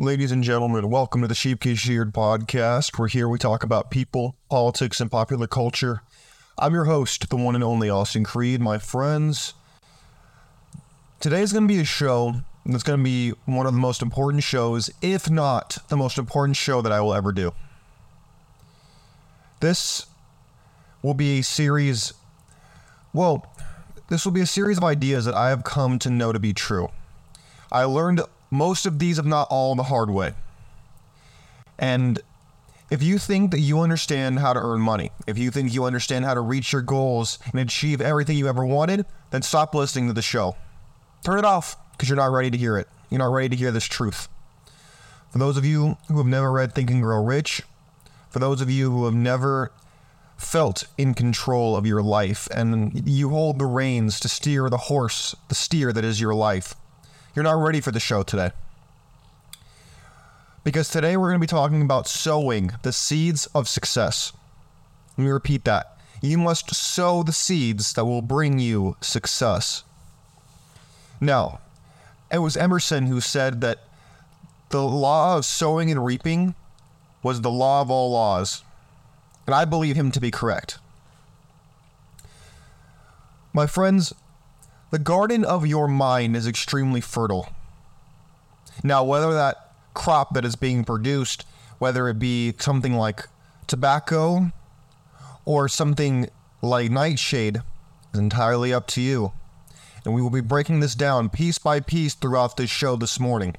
Ladies and gentlemen, welcome to the Sheepkiss Sheared podcast. We're here, we talk about people, politics, and popular culture. I'm your host, the one and only Austin Creed. My friends, today is going to be a show that's going to be one of the most important shows, if not the most important show that I will ever do. This will be a series, well, this will be a series of ideas that I have come to know to be true. I learned most of these, if not all, the hard way. And if you think that you understand how to earn money, if you think you understand how to reach your goals and achieve everything you ever wanted, then stop listening to the show. Turn it off because you're not ready to hear it. You're not ready to hear this truth. For those of you who have never read Think and Grow Rich, for those of you who have never felt in control of your life and you hold the reins to steer the horse, the steer that is your life, you're not ready for the show today. Because today we're going to be talking about sowing the seeds of success. Let me repeat that. You must sow the seeds that will bring you success. Now, it was Emerson who said that the law of sowing and reaping was the law of all laws. And I believe him to be correct. My friends, the garden of your mind is extremely fertile. Now, whether that crop that is being produced, whether it be something like tobacco or something like nightshade, is entirely up to you. And we will be breaking this down piece by piece throughout this show this morning.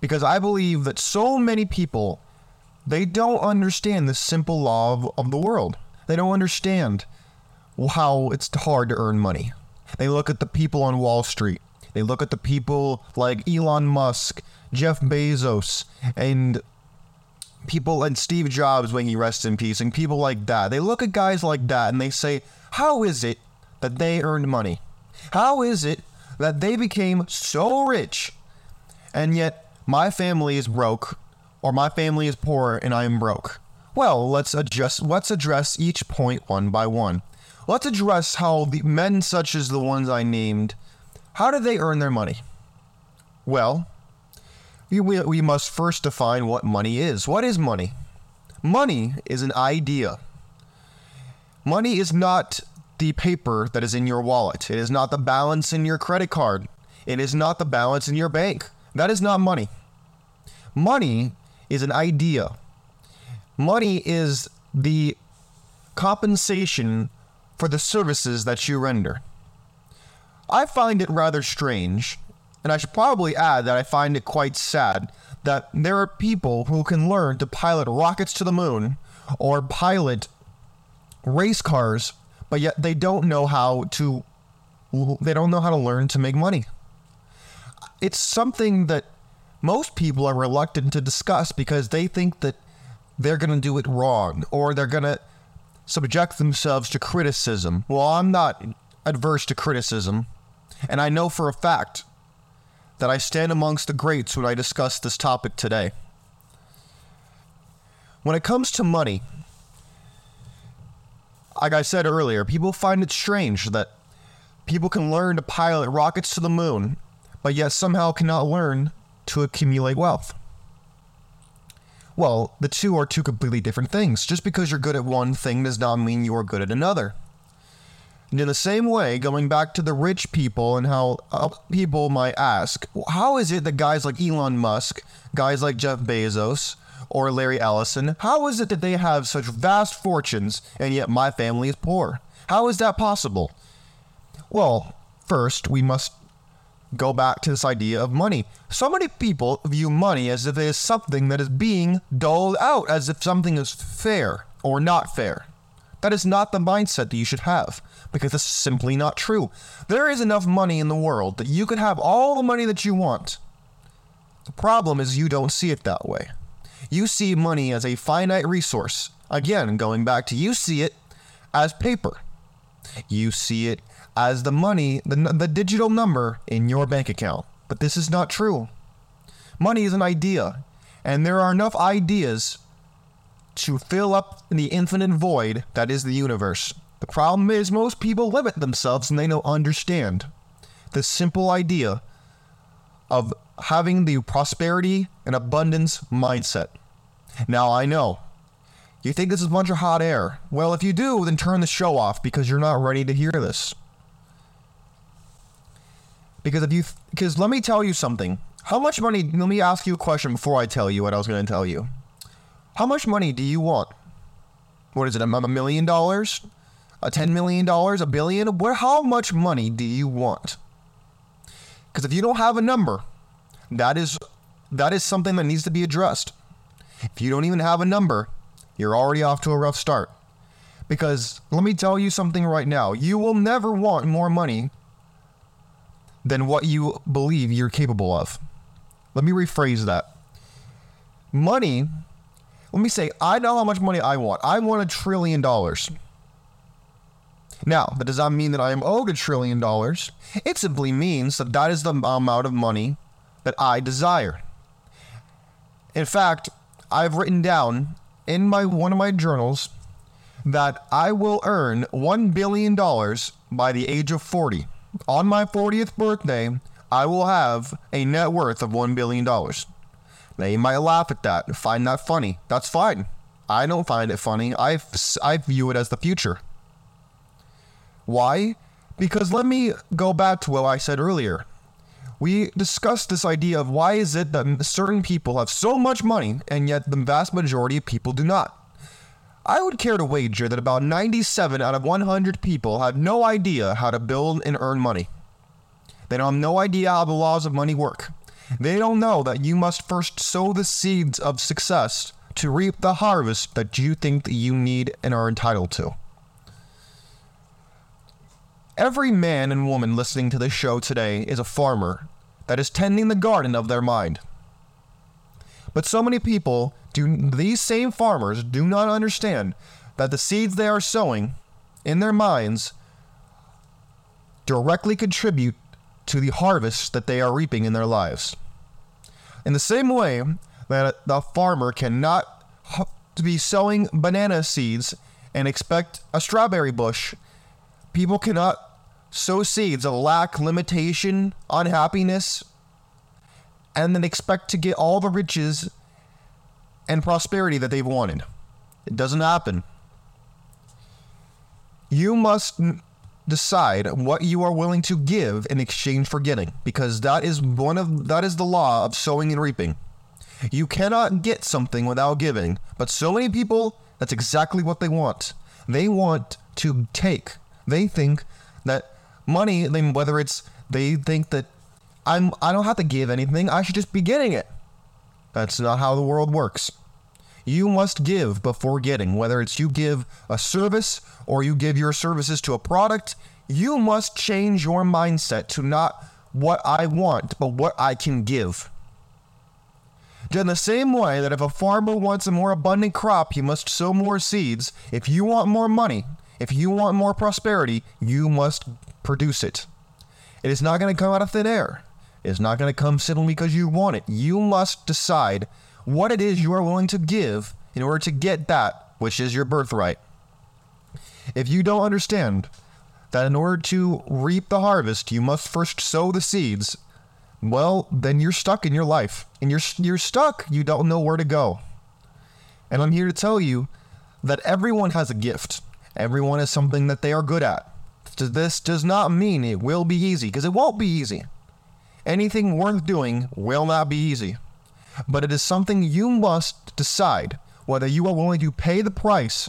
Because I believe that so many people, they don't understand the simple law of, of the world. They don't understand how it's hard to earn money. They look at the people on Wall Street. They look at the people like Elon Musk, Jeff Bezos, and people and Steve Jobs when he rests in peace, and people like that. They look at guys like that and they say, How is it that they earned money? How is it that they became so rich and yet my family is broke or my family is poor and I am broke? Well, let's adjust let's address each point one by one. Let's address how the men such as the ones I named, how do they earn their money? Well, we, we must first define what money is. What is money? Money is an idea. Money is not the paper that is in your wallet. It is not the balance in your credit card. It is not the balance in your bank. That is not money. Money is an idea. Money is the compensation for the services that you render. I find it rather strange, and I should probably add that I find it quite sad that there are people who can learn to pilot rockets to the moon or pilot race cars, but yet they don't know how to they don't know how to learn to make money. It's something that most people are reluctant to discuss because they think that they're going to do it wrong or they're going to subject themselves to criticism. Well, I'm not adverse to criticism, and I know for a fact that I stand amongst the greats when I discuss this topic today. When it comes to money, like I said earlier, people find it strange that people can learn to pilot rockets to the moon, but yet somehow cannot learn to accumulate wealth. Well, the two are two completely different things. Just because you're good at one thing does not mean you are good at another. And in the same way, going back to the rich people and how people might ask, how is it that guys like Elon Musk, guys like Jeff Bezos, or Larry Ellison, how is it that they have such vast fortunes and yet my family is poor? How is that possible? Well, first, we must go back to this idea of money. So many people view money as if it is something that is being doled out, as if something is fair or not fair. That is not the mindset that you should have, because it's simply not true. There is enough money in the world that you could have all the money that you want. The problem is you don't see it that way. You see money as a finite resource. Again, going back to you see it as paper. You see it as the money, the, the digital number in your bank account. But this is not true. Money is an idea, and there are enough ideas to fill up the infinite void that is the universe. The problem is most people limit themselves and they don't understand the simple idea of having the prosperity and abundance mindset. Now, I know you think this is a bunch of hot air. Well, if you do, then turn the show off because you're not ready to hear this. Because if you, because let me tell you something. How much money? Let me ask you a question before I tell you what I was going to tell you. How much money do you want? What is it? A million dollars? A ten million dollars? A billion? Where? How much money do you want? Because if you don't have a number, that is that is something that needs to be addressed. If you don't even have a number, you're already off to a rough start. Because let me tell you something right now you will never want more money than what you believe you're capable of. Let me rephrase that. Money, let me say, I know how much money I want. I want a trillion dollars. Now, that does not mean that I am owed a trillion dollars. It simply means that that is the amount of money that I desire. In fact, I've written down in my one of my journals that I will earn 1 billion dollars by the age of 40. On my 40th birthday, I will have a net worth of 1 billion dollars. Now you might laugh at that, find that funny. That's fine. I don't find it funny. I I view it as the future. Why? Because let me go back to what I said earlier. We discussed this idea of why is it that certain people have so much money and yet the vast majority of people do not. I would care to wager that about 97 out of 100 people have no idea how to build and earn money. They don't have no idea how the laws of money work. They don't know that you must first sow the seeds of success to reap the harvest that you think that you need and are entitled to. Every man and woman listening to this show today is a farmer that is tending the garden of their mind. But so many people do these same farmers do not understand that the seeds they are sowing in their minds directly contribute to the harvest that they are reaping in their lives. In the same way that the farmer cannot be sowing banana seeds and expect a strawberry bush People cannot sow seeds of lack, limitation, unhappiness, and then expect to get all the riches and prosperity that they've wanted. It doesn't happen. You must decide what you are willing to give in exchange for getting because that is one of that is the law of sowing and reaping. You cannot get something without giving, but so many people that's exactly what they want. They want to take they think that money, whether it's they think that I'm I don't have to give anything, I should just be getting it. That's not how the world works. You must give before getting, whether it's you give a service or you give your services to a product, you must change your mindset to not what I want, but what I can give. In the same way that if a farmer wants a more abundant crop, he must sow more seeds. If you want more money, if you want more prosperity, you must produce it. It is not going to come out of thin air. Is not going to come simply because you want it. You must decide what it is you are willing to give in order to get that which is your birthright. If you don't understand that in order to reap the harvest, you must first sow the seeds, well, then you're stuck in your life. And you're, you're stuck. You don't know where to go. And I'm here to tell you that everyone has a gift. Everyone is something that they are good at. This does not mean it will be easy, because it won't be easy. Anything worth doing will not be easy. But it is something you must decide whether you are willing to pay the price,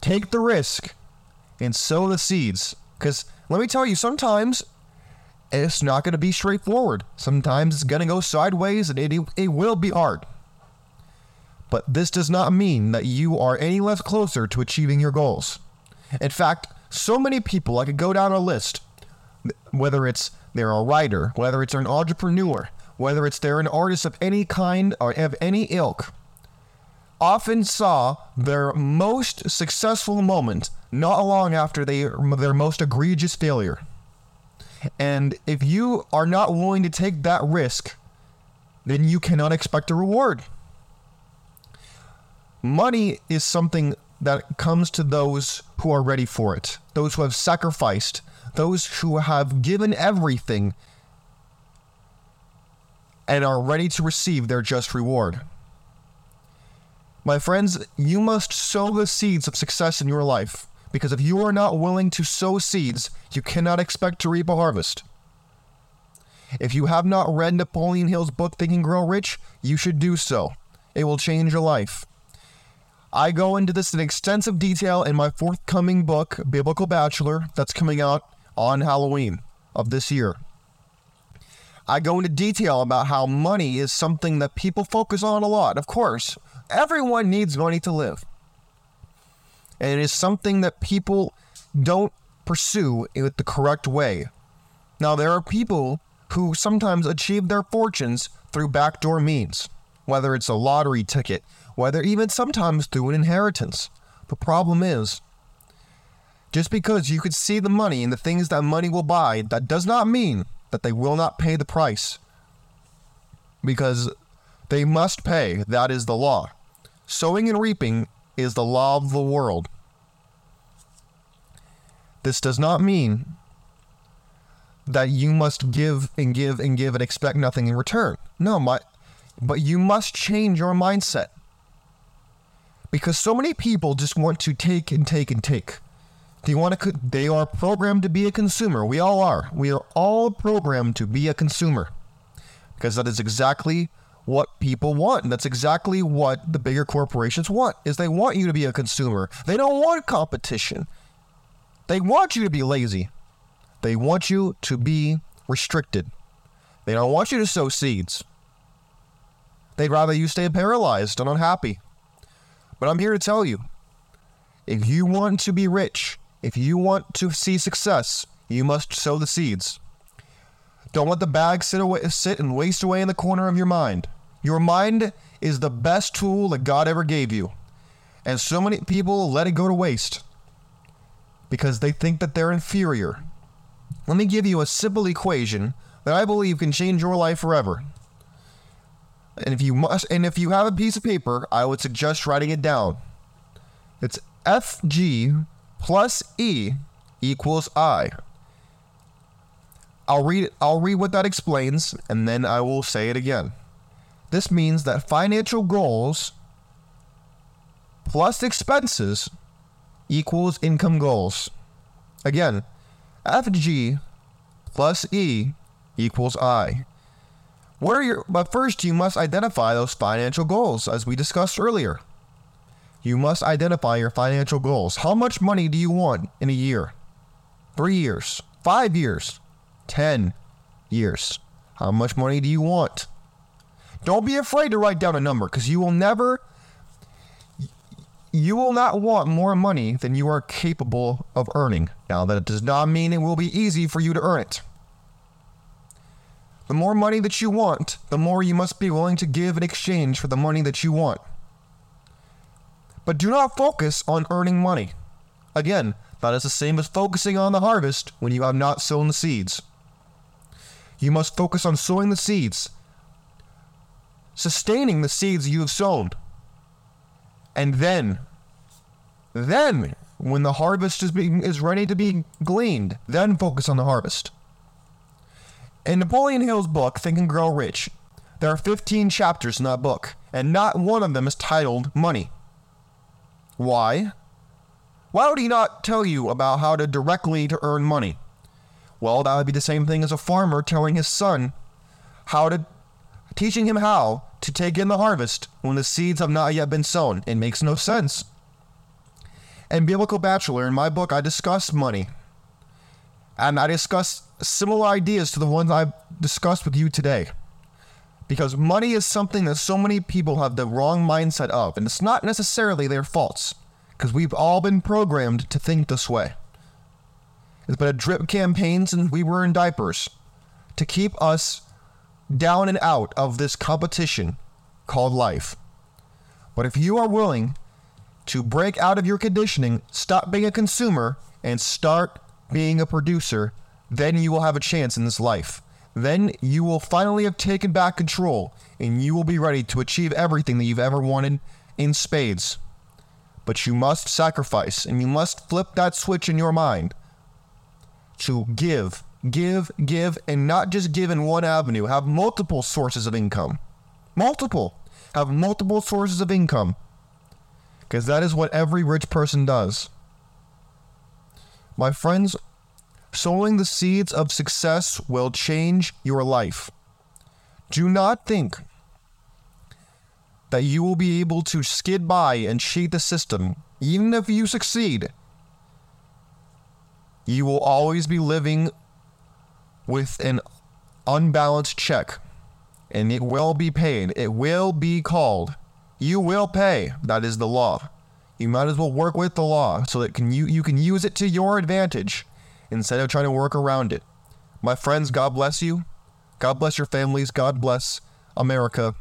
take the risk, and sow the seeds. Because let me tell you, sometimes it's not going to be straightforward. Sometimes it's going to go sideways and it, it will be hard. But this does not mean that you are any less closer to achieving your goals. In fact, so many people, I could go down a list, whether it's they're a writer, whether it's an entrepreneur, whether it's they're an artist of any kind or of any ilk, often saw their most successful moment not long after they, their most egregious failure. And if you are not willing to take that risk, then you cannot expect a reward. Money is something that comes to those who are ready for it, those who have sacrificed, those who have given everything and are ready to receive their just reward. My friends, you must sow the seeds of success in your life because if you are not willing to sow seeds, you cannot expect to reap a harvest. If you have not read Napoleon Hill's book Think and Grow Rich, you should do so. It will change your life. I go into this in extensive detail in my forthcoming book, Biblical Bachelor, that's coming out on Halloween of this year. I go into detail about how money is something that people focus on a lot. Of course, everyone needs money to live. And it is something that people don't pursue in the correct way. Now, there are people who sometimes achieve their fortunes through backdoor means, whether it's a lottery ticket, whether even sometimes through an inheritance. The problem is, just because you could see the money and the things that money will buy, that does not mean that they will not pay the price. Because they must pay, that is the law. Sowing and reaping is the law of the world. This does not mean that you must give and give and give and expect nothing in return. No, my but you must change your mindset. Because so many people just want to take and take and take. You want to they are programmed to be a consumer. We all are. We are all programmed to be a consumer. Because that is exactly what people want. And that's exactly what the bigger corporations want. Is they want you to be a consumer. They don't want competition. They want you to be lazy. They want you to be restricted. They don't want you to sow seeds. They'd rather you stay paralyzed and unhappy. But I'm here to tell you if you want to be rich, if you want to see success, you must sow the seeds. Don't let the bag sit away, sit and waste away in the corner of your mind. Your mind is the best tool that God ever gave you. And so many people let it go to waste because they think that they're inferior. Let me give you a simple equation that I believe can change your life forever. And if you must and if you have a piece of paper, I would suggest writing it down. It's FG plus E equals I. I'll read I'll read what that explains and then I will say it again. This means that financial goals plus expenses equals income goals. Again, FG plus E equals I. Your but first you must identify those financial goals as we discussed earlier. You must identify your financial goals. How much money do you want in a year? 3 years, 5 years, 10 years. How much money do you want? Don't be afraid to write down a number cuz you will never you will not want more money than you are capable of earning. Now, that does not mean it will be easy for you to earn it. The more money that you want, the more you must be willing to give in exchange for the money that you want. But do not focus on earning money. Again, that is the same as focusing on the harvest when you have not sown the seeds. You must focus on sowing the seeds, sustaining the seeds you have sown and then, then, when the harvest is being is ready to be gleaned, then focus on the harvest. In Napoleon Hill's book, Think and Grow Rich, there are 15 chapters in that book, and not one of them is titled Money. Why? Why would he not tell you about how to directly to earn money? Well, that would be the same thing as a farmer telling his son how to teaching him how to take in the harvest when the seeds have not yet been sown. It makes no sense. And Biblical Bachelor, in my book, I discuss money. And I discuss similar ideas to the ones I've discussed with you today. Because money is something that so many people have the wrong mindset of, and it's not necessarily their faults, because we've all been programmed to think this way. It's been a drip campaign since we were in diapers to keep us down and out of this competition called life. But if you are willing to break out of your conditioning, stop being a consumer, and start being a producer, then you will have a chance in this life. Then you will finally have taken back control and you will be ready to achieve everything that you've ever wanted in spades. But you must sacrifice and you must flip that switch in your mind to give give, give, and not just give in one avenue. Have multiple sources of income. Multiple. Have multiple sources of income. Because that is what every rich person does. My friends, sowing the seeds of success will change your life. Do not think that you will be able to skid by and cheat the system, even if you succeed. You will always be living with an unbalanced check, and it will be paid. It will be called. You will pay. That is the law. You might as well work with the law so that can you, you can use it to your advantage instead of trying to work around it. My friends, God bless you. God bless your families. God bless America.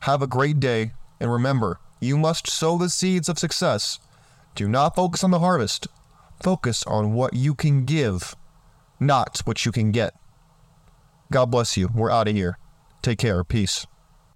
Have a great day. And remember, you must sow the seeds of success. Do not focus on the harvest. Focus on what you can give, not what you can get. God bless you. We're out of here. Take care. Peace.